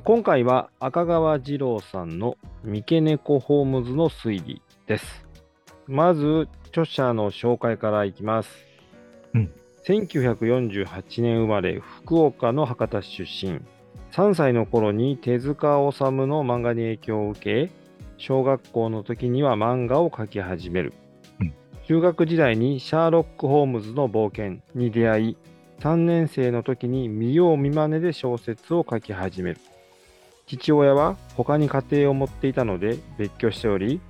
今回は赤川次郎さんの三毛猫ホームズの推理です。まず、著者の紹介からいきます。うん1948年生まれ、福岡の博多市出身。3歳の頃に手塚治虫の漫画に影響を受け、小学校の時には漫画を描き始める。うん中学時代にシャーロック・ホームズの冒険に出会い、3年生の時に見よう見まねで小説を書き始める。父親は他に家庭を持っていたので別居しており、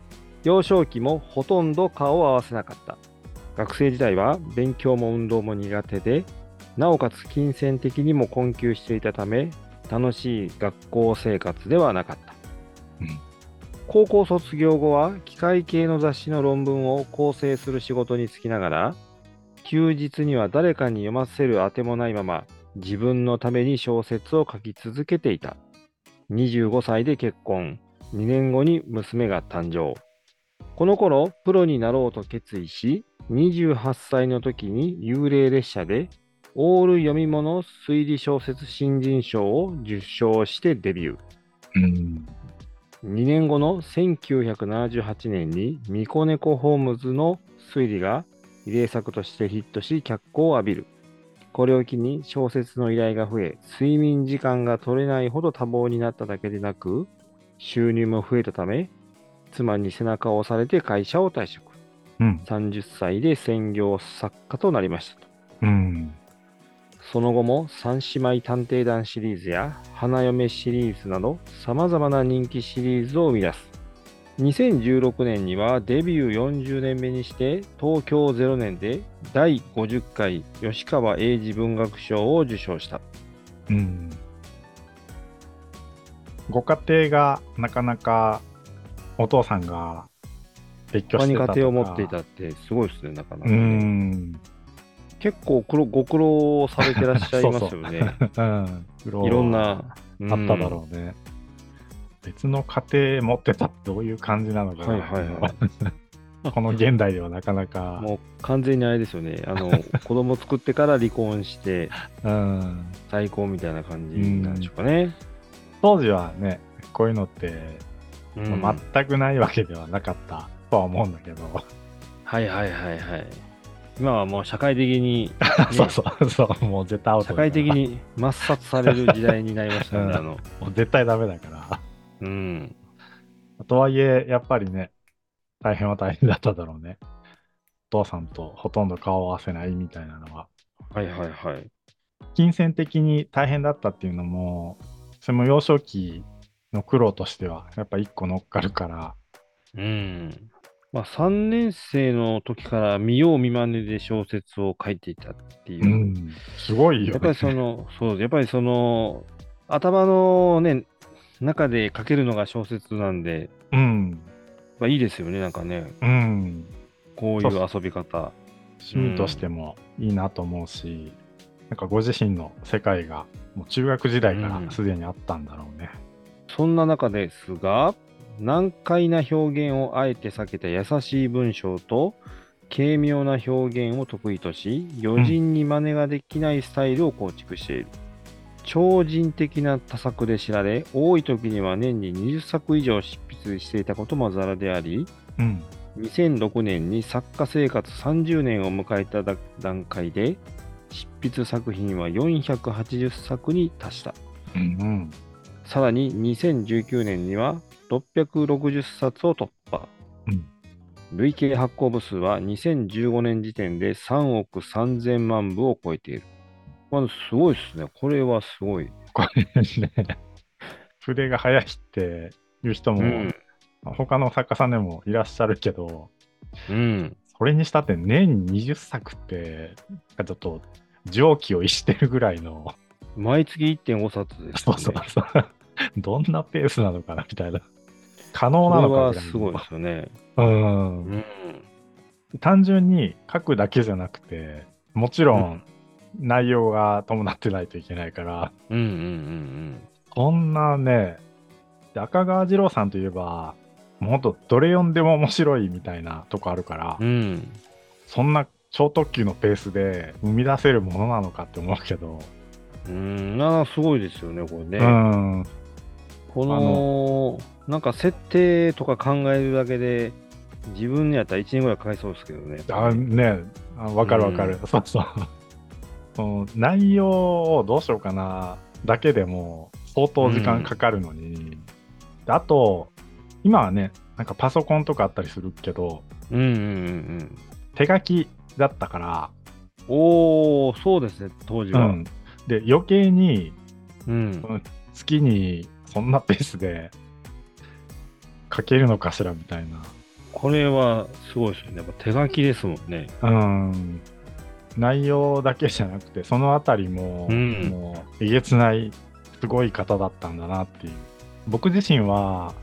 幼少期もほとんど顔を合わせなかった。学生時代は勉強も運動も苦手で、なおかつ金銭的にも困窮していたため、楽しい学校生活ではなかった。うん高校卒業後は機械系の雑誌の論文を構成する仕事に就きながら、休日には誰かに読ませるあてもないまま、自分のために小説を書き続けていた。25歳で結婚、2年後に娘が誕生。この頃、プロになろうと決意し、28歳の時に幽霊列車で、オール読み物推理小説新人賞を受賞してデビュー。うん。2年後の1978年にミコネコ・ホームズの推理が異例作としてヒットし脚光を浴びる。これを機に小説の依頼が増え、睡眠時間が取れないほど多忙になっただけでなく、収入も増えたため、妻に背中を押されて会社を退職。うん。30歳で専業作家となりましたと。うん。その後も三姉妹探偵団シリーズや花嫁シリーズなど様々な人気シリーズを生み出す。2016年にはデビュー40年目にして東京0年で第50回吉川英治文学賞を受賞した。うん。ご家庭がなかなかお父さんが別居してたとか家庭を持っていたってすごいですね、なかなかうね、ん。結構ご苦労されてらっしゃいますよね。うん。苦労いろんな。あっただろうね。別の家庭持ってたってどういう感じなのかな。はいはいはい この現代ではなかなか。もう完全にあれですよね。あの 子供作ってから離婚してうん。再婚みたいな感じなんでしょうかね。当時はね、こういうのって、うんまあ全くないわけではなかったとは思うんだけど。はいはいはいはい。今はもう社会的に、ね そうそうそう、もう絶対社会的に抹殺される時代になりましたね。うんあの、絶対ダメだから。うん。とはいえ、やっぱりね、大変は大変だっただろうね。お父さんとほとんど顔を合わせないみたいなのは。はいはいはい。金銭的に大変だったっていうのも、それも幼少期の苦労としては、やっぱ一個乗っかるから、うん。まあ、3年生の時から見よう見まねで小説を書いていたっていう。うん、すごいよ、ね。やっぱりその、そう、やっぱりその、頭のね、中で書けるのが小説なんで、うん、まあ、いいですよね、なんかね、うん。こういう遊び方。趣味としてもいいなと思うし、なんかご自身の世界がもう中学時代からすでにあったんだろうね。そんな中ですが、難解な表現をあえて避けた優しい文章と、軽妙な表現を得意とし、余人に真似ができないスタイルを構築している。超人的な多作で知られ、多い時には年に20作以上執筆していたこともざらであり、うん。2006年に作家生活30年を迎えた段階で、執筆作品は480作に達した。うん。さらに2019年には660冊を突破。うん累計発行部数は2015年時点で3億3000万部を超えている。まあ、すごいですね。これはすごい。これね、筆が速いっていう人も、うん。他の作家さんでもいらっしゃるけど、うん。それにしたって年に20作って、ちょっと蒸気を逸してるぐらいの、毎月1.5冊です、ね。そうそうそう。どんなペースなのかなみたいな。可能なのかぐらいのはすごいですよね。うんう。ん。単純に書くだけじゃなくて、もちろん内容が伴ってないといけないから、うんうんうんこんなね、赤川次郎さんといえば、もうほんとどれ読んでも面白いみたいなとこあるから、うん。うん。そんな超特急のペースで生み出せるものなのかって思うけど、うん。ああ、すごいですよね、これね。うん。この、なんか設定とか考えるだけで、自分にやったら1年ぐらいかかりそうですけどね。あねあわかるわかる、うんそうそうその内容をどうしようかなだけでも相当時間かかるのに、であと今はねなんかパソコンとかあったりするけどうんうんうんうん。手書きだったから、おー、そうですね、当時は。うん、で余計にうん。月にそんなペースで書けるのかしらみたいなこれはすごいですよね。やっぱ手書きですもんね。うん内容だけじゃなくてそのあたりも、うん。もうえげつないすごい方だったんだなっていう。僕自身は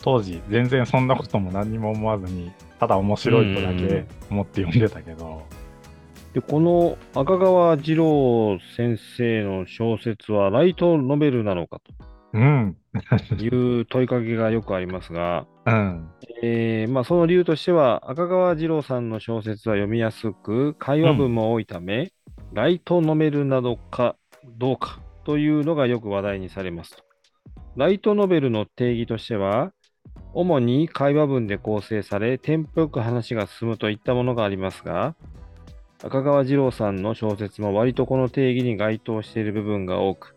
当時全然そんなことも何にも思わずにただ面白いとだけ思って読んでたけど、で、この赤川次郎先生の小説はライトノベルなのかうん。という問いかけがよくありますが、うん。えーまあ、その理由としては、赤川次郎さんの小説は読みやすく、会話文も多いため、ライトノベルなどかどうかというのがよく話題にされます。と。ライトノベルの定義としては、主に会話文で構成され、テンポよく話が進むといったものがありますが、赤川次郎さんの小説も割とこの定義に該当している部分が多く、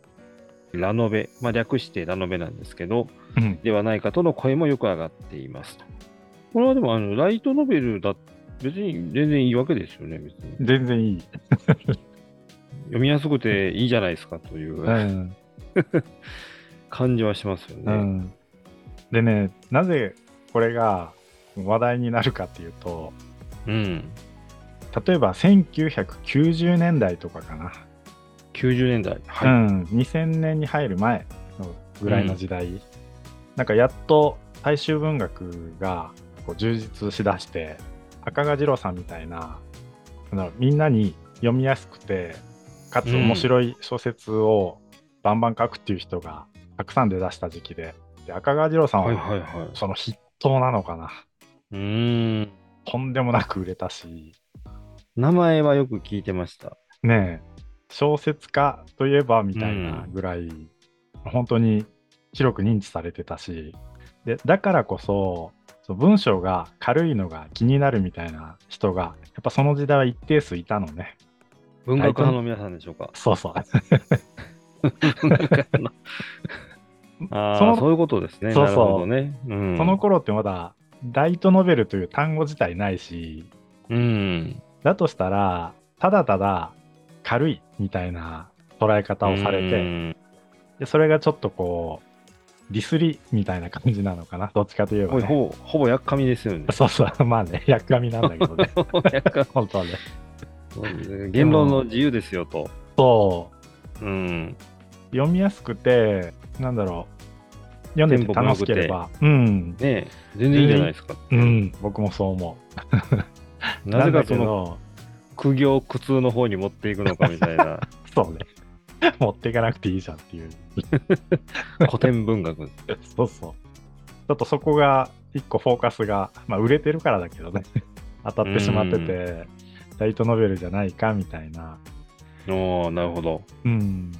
ラノベ、まあ、略してラノベなんですけど、うんではないかとの声もよく上がっていますと。これはでもあのライトノベルだ別に全然いいわけですよね、別に。全然いい、読みやすくていいじゃないですかといううん感じはしますよね。うん、でねなぜこれが話題になるかっていうとうん。例えば1990年代とかかな、90年代。うはい。ん、2000年に入る前のぐらいの時代、なんかやっと大衆文学がこう充実しだして赤賀次郎さんみたいなあのみんなに読みやすくてかつ面白い小説をバンバン書くっていう人がたくさん出だした時期でで赤賀次郎さんはいははいはい。その筆頭なのかなうーん。とんでもなく売れたし名前はよく聞いてました。ねえ小説家といえばみたいなぐらい、本当に広く認知されてたしでだからこそそう文章が軽いのが気になるみたいな人がやっぱその時代は一定数いたのね文学派の皆さんでしょうか？そうそうああ、そのそういうことですね。そうそうね。うん、その頃ってまだライトノベルという単語自体ないしうん。だとしたらただただ軽いみたいな捉え方をされて、うん。でそれがちょっとこうディスりみたいな感じなのかなどっちかといえば、ね、ほぼほぼやっかみですよね。そうそうまあねやっかみなんだけどね。やっか本当はね。言論の自由ですよと。そう。うん。読みやすくてなんだろう。読んでて楽しければ。うん。ねえ、全然いいじゃないですか。うん。僕もそう思う。なぜかそのど苦行苦痛の方に持っていくのかみたいな そうね持っていかなくていいじゃんっていう 古典文学。そうそう。ちょっとそこが一個フォーカスが、まあ売れてるからだけどね、当たってしまってて、ライトノベルじゃないかみたいな。おーなるほど。うん。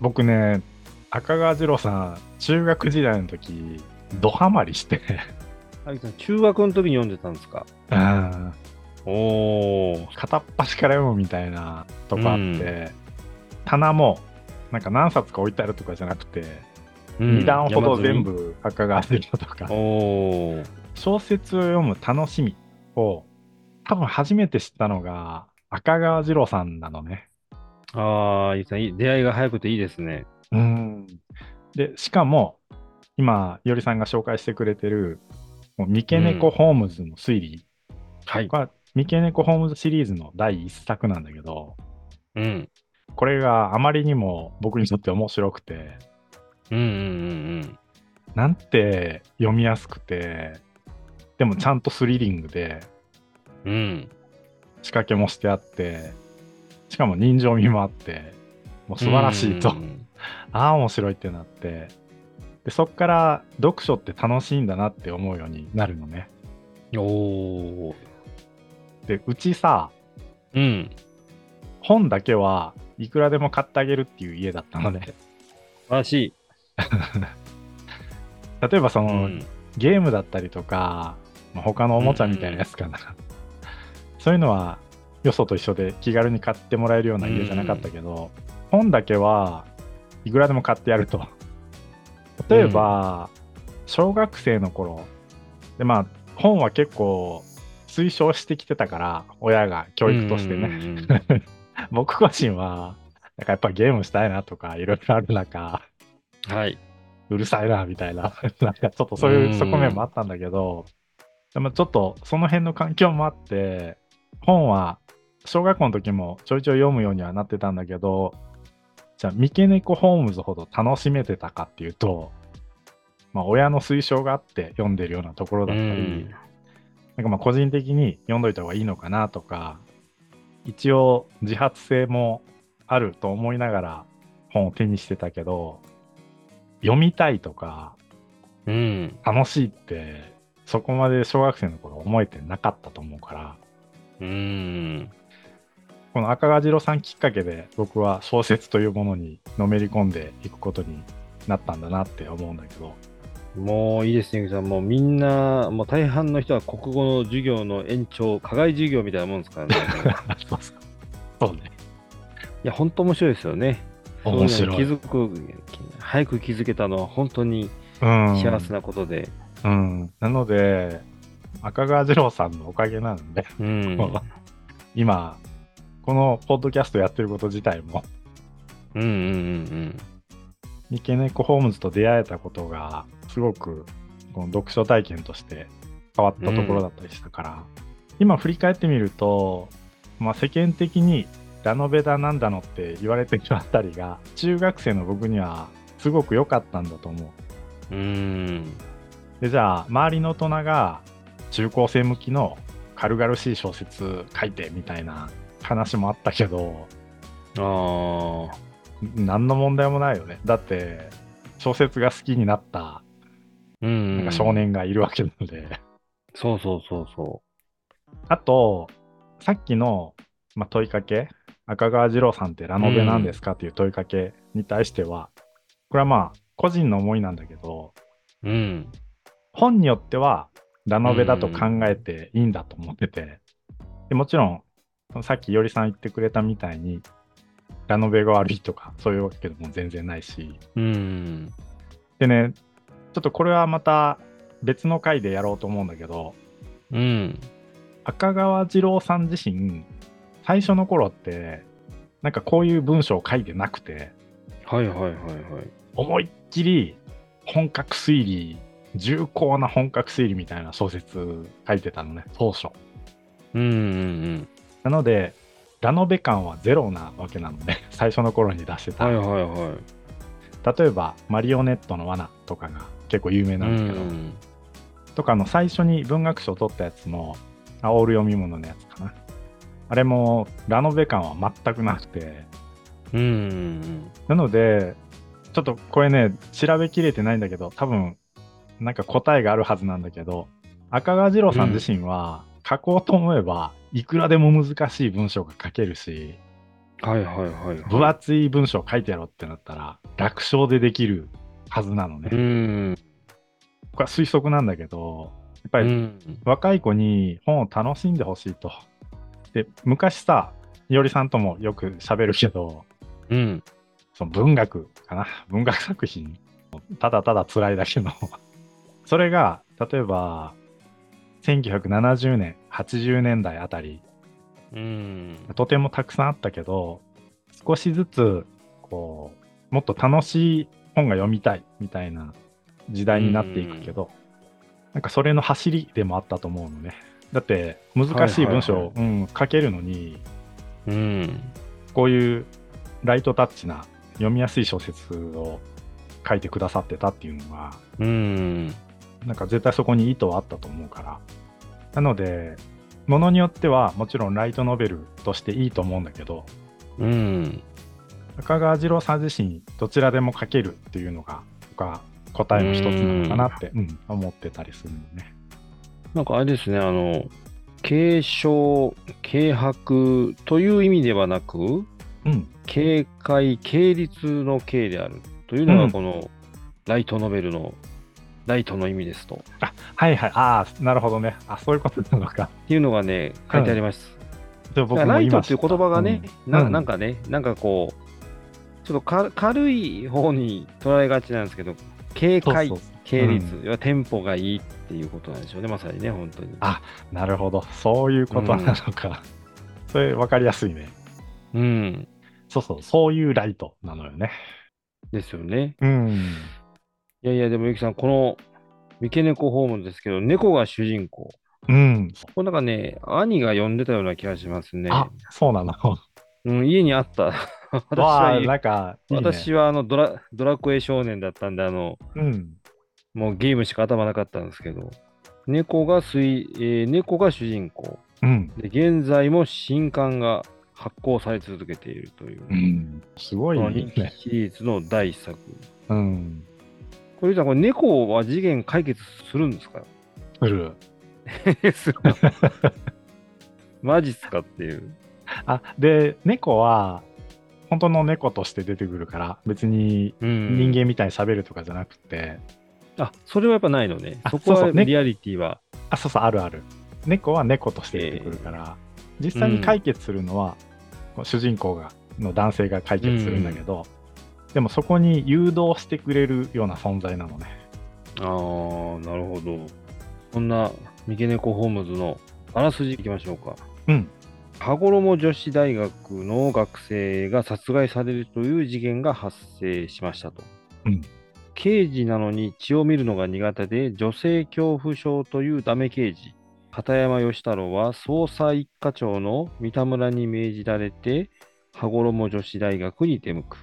僕ね、赤川次郎さん、中学時代の時、ドハマりして、あきさん、中学の時に読んでたんですか？うんおー片っ端から読むみたいなとこあって、棚もなんか何冊か置いてあるとかじゃなくて、うん2段ほど全。山部赤川次郎とか小説を読む楽しみを多分初めて知ったのが赤川次郎さんなのね。ああ、いいですね出会いが早くていいですね。うんでしかも今いおりさんが紹介してくれてるもう三毛猫ホームズの推理、はいこ。れは三毛猫ホームズシリーズの第一作なんだけどうん。これがあまりにも僕にとって面白くてうんうんうんなんて読みやすくてでもちゃんとスリリングでうん。うん。仕掛けもしてあってしかも人情味もあってもう素晴らしいと、うんああ面白いってなってでそっから読書って楽しいんだなって思うようになるのねおーでうちさうん。本だけはいくらでも買ってあげるっていう家だったので素晴らしい。例えばそうの、ん。ゲームだったりとか、まあ、他のおもちゃみたいなやつかな。そういうのは、よそと一緒で気軽に買ってもらえるような家じゃなかったけど、本だけはいくらでも買ってやると。例えば、小学生の頃、でまあ、本は結構推奨してきてたから、親が教育としてね。僕個人は、なんかやっぱゲームしたいなとか、いろいろある中、はい。うるさいなみたいな、なんかちょっとそういう側面もあったんだけど、でもちょっとその辺の環境もあって、本は小学校の時もちょいちょい読むようにはなってたんだけど、じゃあ、三毛猫ホームズほど楽しめてたかっていうと、まあ、親の推奨があって読んでるようなところだったり、うんなんかまあ個人的に読んどいた方がいいのかなとか、一応自発性もあると思いながら本を手にしてたけど、読みたいとかうん。楽しいって、そこまで小学生の頃思えてなかったと思うから、うん。この赤川次郎さんきっかけで僕は小説というものにのめり込んでいくことになったんだなって思うんだけど、もういいですね、さん。もうみんな、もう大半の人は国語の授業の延長、課外授業みたいなもんですからね。そうね。いや、本当面白いですよね。面白い。気づく、早く気づけたのは本当にうん幸せなことで。うん。なので、赤川次郎さんのおかげなんで、うん。今、このポッドキャストやってること自体も、うんうんうん三毛猫ホームズと出会えたことが、すごくこの読書体験として変わったところだったりしたから、今振り返ってみると、まあ、世間的にラノベだなんだのって言われてるあたりが、中学生の僕にはすごく良かったんだと思う。うん。うん。で、じゃあ、周りの大人が中高生向きの軽々しい小説書いてみたいな話もあったけど、ああ。何の問題もないよね。だって、小説が好きになったうん。なんか少。年がいるわけなので。そうそうそうそあと、さっきの、まあ、問いかけ、赤川次郎さんってラノベなんですかっていう問いかけに対しては、これはまあ、個人の思いなんだけど、う。うん。本によってはラノベだと考えていいんだと思ってて、でもちろん、さっきよりさん言ってくれたみたいに、ラノベが悪いとか、そういうわけでも全然ないし、うん。でね、ちょっとこれはまた別の回でやろうと思うんだけど、うん。赤川次郎さん自身、最初の頃って、なんかこういう文章を書いてなくて、はいはいはいはい。思いっきり本格推理、重厚な本格推理みたいな小説書いてたのね、当初。うんうんなので、ラノベ感はゼロなわけなので、最初の頃に出してうん。た。はいはいはい。例えば、マリオネットの罠とかが結構有名なんだけど、うんとかの最初に文学賞を取ったやつの、あオール読み物のやつかな。あれも、ラノベ感は全くなくて、うんうんなので、ちょっとこれね、調べきれてないんだけど、多分、なんか答えがあるはずなんだけど、赤川次郎さん自身は、書こうと思えば、いくらでも難しい文章が書けるし、うん。はいはいはいはい。分厚い文章を書いてやろうってなったら、楽勝でできるはずなのね。うん。これは推測なんだけど、やっぱりうん。若い子に本を楽しんでほしいと。で、昔さ、いおりさんともよく喋るけど、うん。その文学かな。文学作品。ただただ辛いだけの。それが、例えば、1970年、80年代あたり、うん。とてもたくさんあったけど、少しずつ、こう、もっと楽しい本が読みたいみたいな時代になっていくけど、なんかそれの走りでもあったと思うのね。だって、難しい文章を、書けるのに、うん。こういうライトタッチな読みやすい小説を書いてくださってたっていうのが、うん。なんか絶対そこに意図はあったと思うから。なので、ものによってはもちろんライトノベルとしていいと思うんだけど、うん。赤川次郎さん自身どちらでも書けるっていうのが僕は答えの一つなのかなって、うん思ってたりするのね。なんかあれですね、あの、継承、軽薄という意味ではなく、うん。警戒、警律の刑であるというのうんがこのライトノベルのライトの意味ですと。っはいはい。ああ、なるほどね。あ、そういうことなのか。ていうのがね、書いてあります。でも僕もライト今っていう言葉がね、うんななんかね、なんかこう、ちょっとか軽い方に捉えがちなんですけど、警戒、そうそうそう系率、う要はテンポがいいっていうことなんでしょうね、まさにね、本当に。あなるほど。そういうことなのか。それ分かりやすいね。うん。そうそう。そういうライトなのよね。ですよね。うん。いやいや、でもゆきさん、この三毛猫ホームですけど、猫が主人公。うん。これなんかね、兄が読んでたような気がしますね。あ、そうなの。うん、家にあった。私わはあ、なんか、いいね、私はあのドラドラクエ少年だったんで、あの、うん。もうゲームしか頭なかったんですけど、猫が水、えー猫が主人公。うん。で、現在も新刊が発行され続けているという、うん。すごいね。シリーズの第一作。うん。これ、ゆきさんこれ猫は事件解決するんですか？する。するマジっすかっていう。あ、で、猫は、本当の猫として出てくるから、別にうん人間みたいに喋るとかじゃなくて、あ、それはやっぱないのね。あそこはリアリティは。あ、そうそう、あるある。猫は猫として出てくるから、実際に解決するのは、こう主人公がの男性が解決するんだけど、でもそこに誘導してくれるような存在なのね。ああ、なるほど。そんな三毛猫ホームズのあらすじいきましょうか。うん。羽衣女子大学の学生が殺害されるという事件が発生しましたと。うん刑事なのに血を見るのが苦手で女性恐怖症というダメ刑事。片山義太郎は捜査一課長の三田村に命じられて羽衣女子大学に出向く。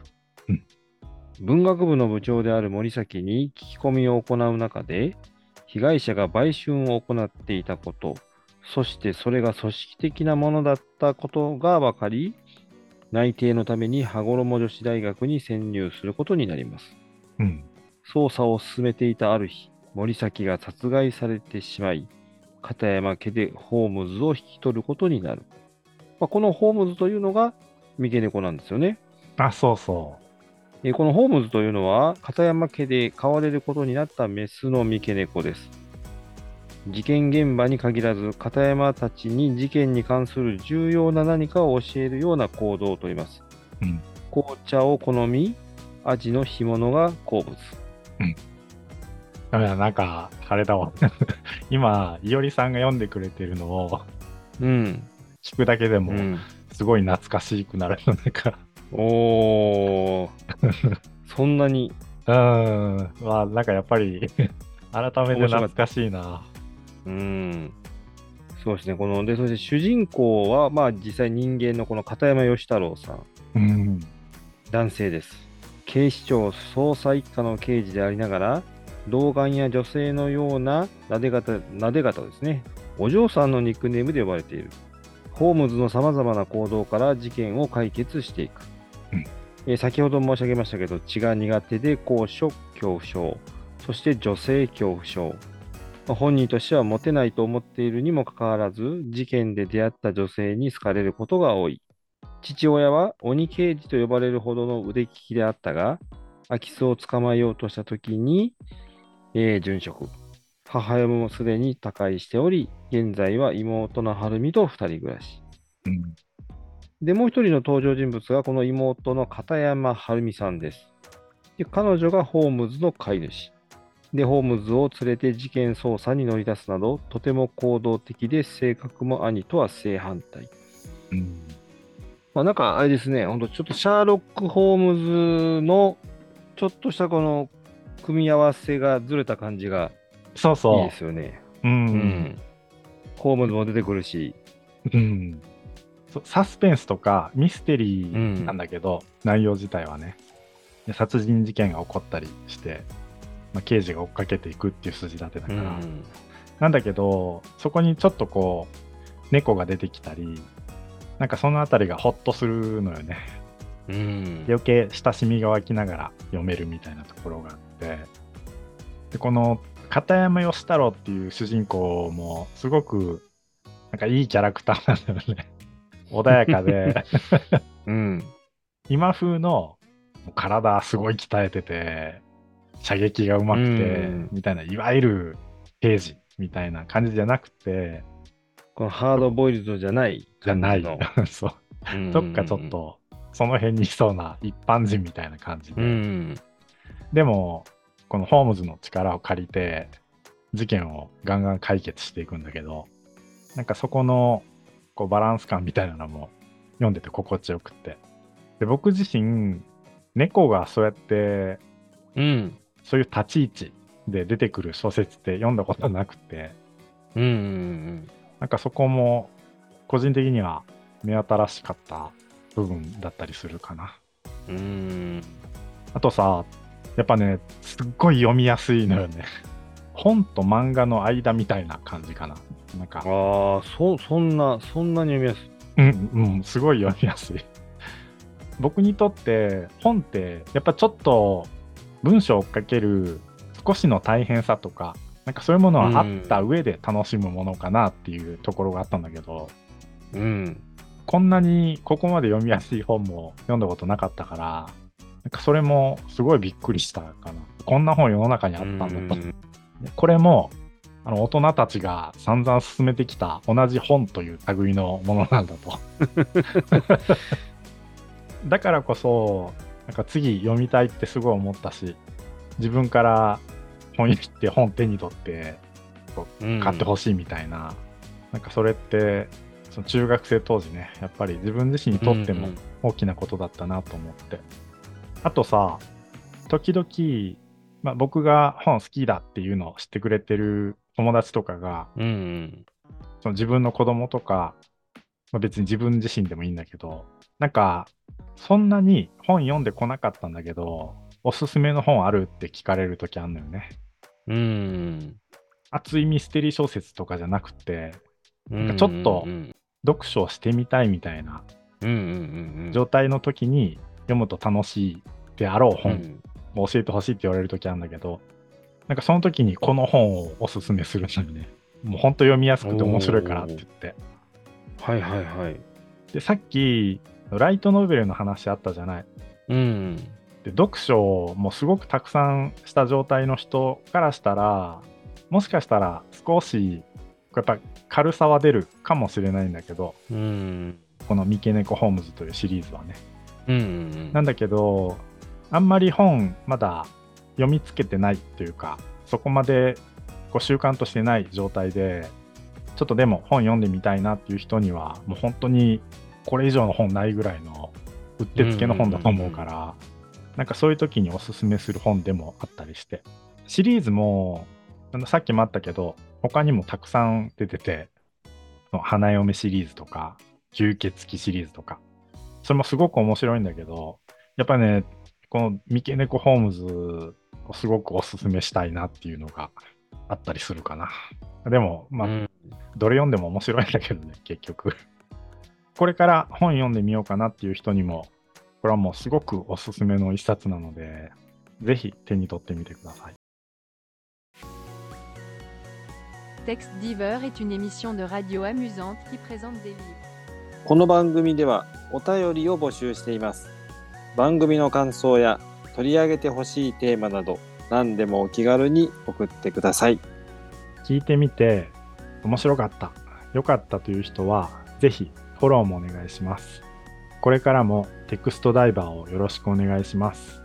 うん文学部の部長である森崎に聞き込みを行う中で被害者が売春を行っていたこと、そしてそれが組織的なものだったことが分かり、内定のために羽衣女子大学に潜入することになります。うん。捜査を進めていたある日、森崎が殺害されてしまい、片山家でホームズを引き取ることになる。まあ、このホームズというのが三毛猫なんですよね。あ、そうそえーこのホームズというのは、片山家で飼われることになったメスの三毛猫です。事件現場に限らず、片山たちに事件に関する重要な何かを教えるような行動をとります。うん紅茶を好み、アジの干物が好物。う。いやなんか、あれだわ。今、いおりさんが読んでくれてるのをうん。聞くだけでも、うん、すごい懐かしくなる。なんか、おー、そんなに。うーん。まあ、なんかやっぱり、改めて懐かしいな。うん。そうですね。この、で、そして主人公は、まあ実際人間のこの片山義太郎さん。うん。男性です。警視庁捜査一課の刑事でありながら、童顔や女性のようななで方、なで方ですね。お嬢さんのニックネームで呼ばれている。ホームズの様々な行動から事件を解決していく。うんえー先ほど申し上げましたけど、血が苦手で高所恐怖症、そして女性恐怖症。まあ本人としてはモテないと思っているにもかかわらず、事件で出会った女性に好かれることが多い。父親は鬼刑事と呼ばれるほどの腕利きであったが、空き巣を捕まえようとしたときに、えー殉職。母親もすでに他界しており、現在は妹の晴美と二人暮らし。うん。で、もう一人の登場人物がこの妹の片山晴美さんです。で彼女がホームズの飼い主。で、ホームズを連れて事件捜査に乗り出すなど、とても行動的で性格も兄とは正反対。うん。まあ、なんかあれですね、本当ちょっとシャーロック・ホームズのちょっとしたこの組み合わせがずれた感じがいいそうそですよね。う。う。うんん。ホームズも出てくるし、うん。そサスペンスとかミステリーなんだけど、内容自体はねで殺人事件が起こったりして、まあ、刑事が追っかけていくっていう筋立てだから、うん。なんだけどそこにちょっとこう猫が出てきたりなんかそのあたりがホッとするのよね。うん。余計親しみが湧きながら読めるみたいなところがあって。でこの片山義太郎っていう主人公もすごくなんかいいキャラクターなんだよね穏やかで うん。今風の体すごい鍛えてて射撃がうまくてうん、みたいな、いわゆる刑事みたいな感じじゃなくて、このハードボイルドじゃないじゃない。そう。のどっかちょっ。と、その辺にいそうな一般人みたいな感じで。うん。でも、このホームズの力を借りて、事件をガンガン解決していくんだけど、なんかそこのこうバランス感みたいなのも読んでて心地よくって。で、僕自身、猫がそうやって、うん。そういう立ち位置で出てくる小説って読んだことなくて、うんうんなんかそこも個人的には目新しかった部分だったりするかな。うん。うん。あとさ、やっぱね、すっごい読みやすいのよね。本と漫画の間みたいな感じかな。なんか、ああ、そ、そんな、そんなに読みやすい。うん、うん、すごい読みやすい。僕にとって本ってやっぱちょっと文章を追っかける少しの大変さとか、なんかそういうものはあった上で楽しむものかなっていうところがあったんだけど、うん。こんなにここまで読みやすい本も読んだことなかったから、なんかそれもすごいびっくりしたかな。こんな本世の中にあったんだと。うんこれもあの大人たちが散々進めてきた同じ本という類のものなんだと。だからこそ、なんか次読みたいってすごい思ったし、自分から本屋行って本手に取ってうん買ってほしいみたいな、なんかそれって、その中学生当時ね、やっぱり自分自身にとってもうん大きなことだったなと思って。あとさ、時々、まあ、僕が本好きだっていうのを知ってくれてる友達とかが、うんうん。その自分の子供とか、まあ、別に自分自身でもいいんだけど、なんか、そんなに本読んでこなかったんだけど、おすすめの本あるって聞かれるときあるのよね。うん。熱いミステリー小説とかじゃなくて、なんかちょっとうん読書をしてみたいみたいなうんうんうん。状態の時に読むと楽しいであろう本教えてほしいって言われる時あるんだけど、なんかその時にこの本をおすすめするのにね、もうほんと読みやすくて面白いからって言って。はいはいはい。で、さっき、ライトノベルの話あったじゃない。うん。で、読書もすごくたくさんした状態の人からしたら、もしかしたら少し、やっぱ軽さは出るかもしれないんだけど、うん。この三毛猫ホームズというシリーズはね。うんうんなんだけど、あんまり本まだ読みつけてないというか、そこまでこう習慣としてない状態で、ちょっとでも本読んでみたいなっていう人には、もう本当にこれ以上の本ないぐらいのうってつけの本だと思うから、なんかそういう時におすすめする本でもあったりして。シリーズも、さっきもあったけど、他にもたくさん出てて、花嫁シリーズとか、吸血鬼シリーズとか、それもすごく面白いんだけど、やっぱね、この三毛猫ホームズをすごくおすすめしたいなっていうのがあったりするかな。でも、まあ、うんどれ読んでも面白いんだけどね、結局。これから本読んでみようかなっていう人にも、これはもうすごくおすすめの一冊なので、ぜひ手に取ってみてください。Texte Diver est une émission de radio amusante qui présente des livres. この番組ではお便りを募集しています。番組の感想や取り上げてほしいテーマなど何でもお気軽に送ってください。聞いてみて、面白かった、良かったという人は、ぜひフォローもお願いします。これからもテクストダイバーをよろしくお願いします。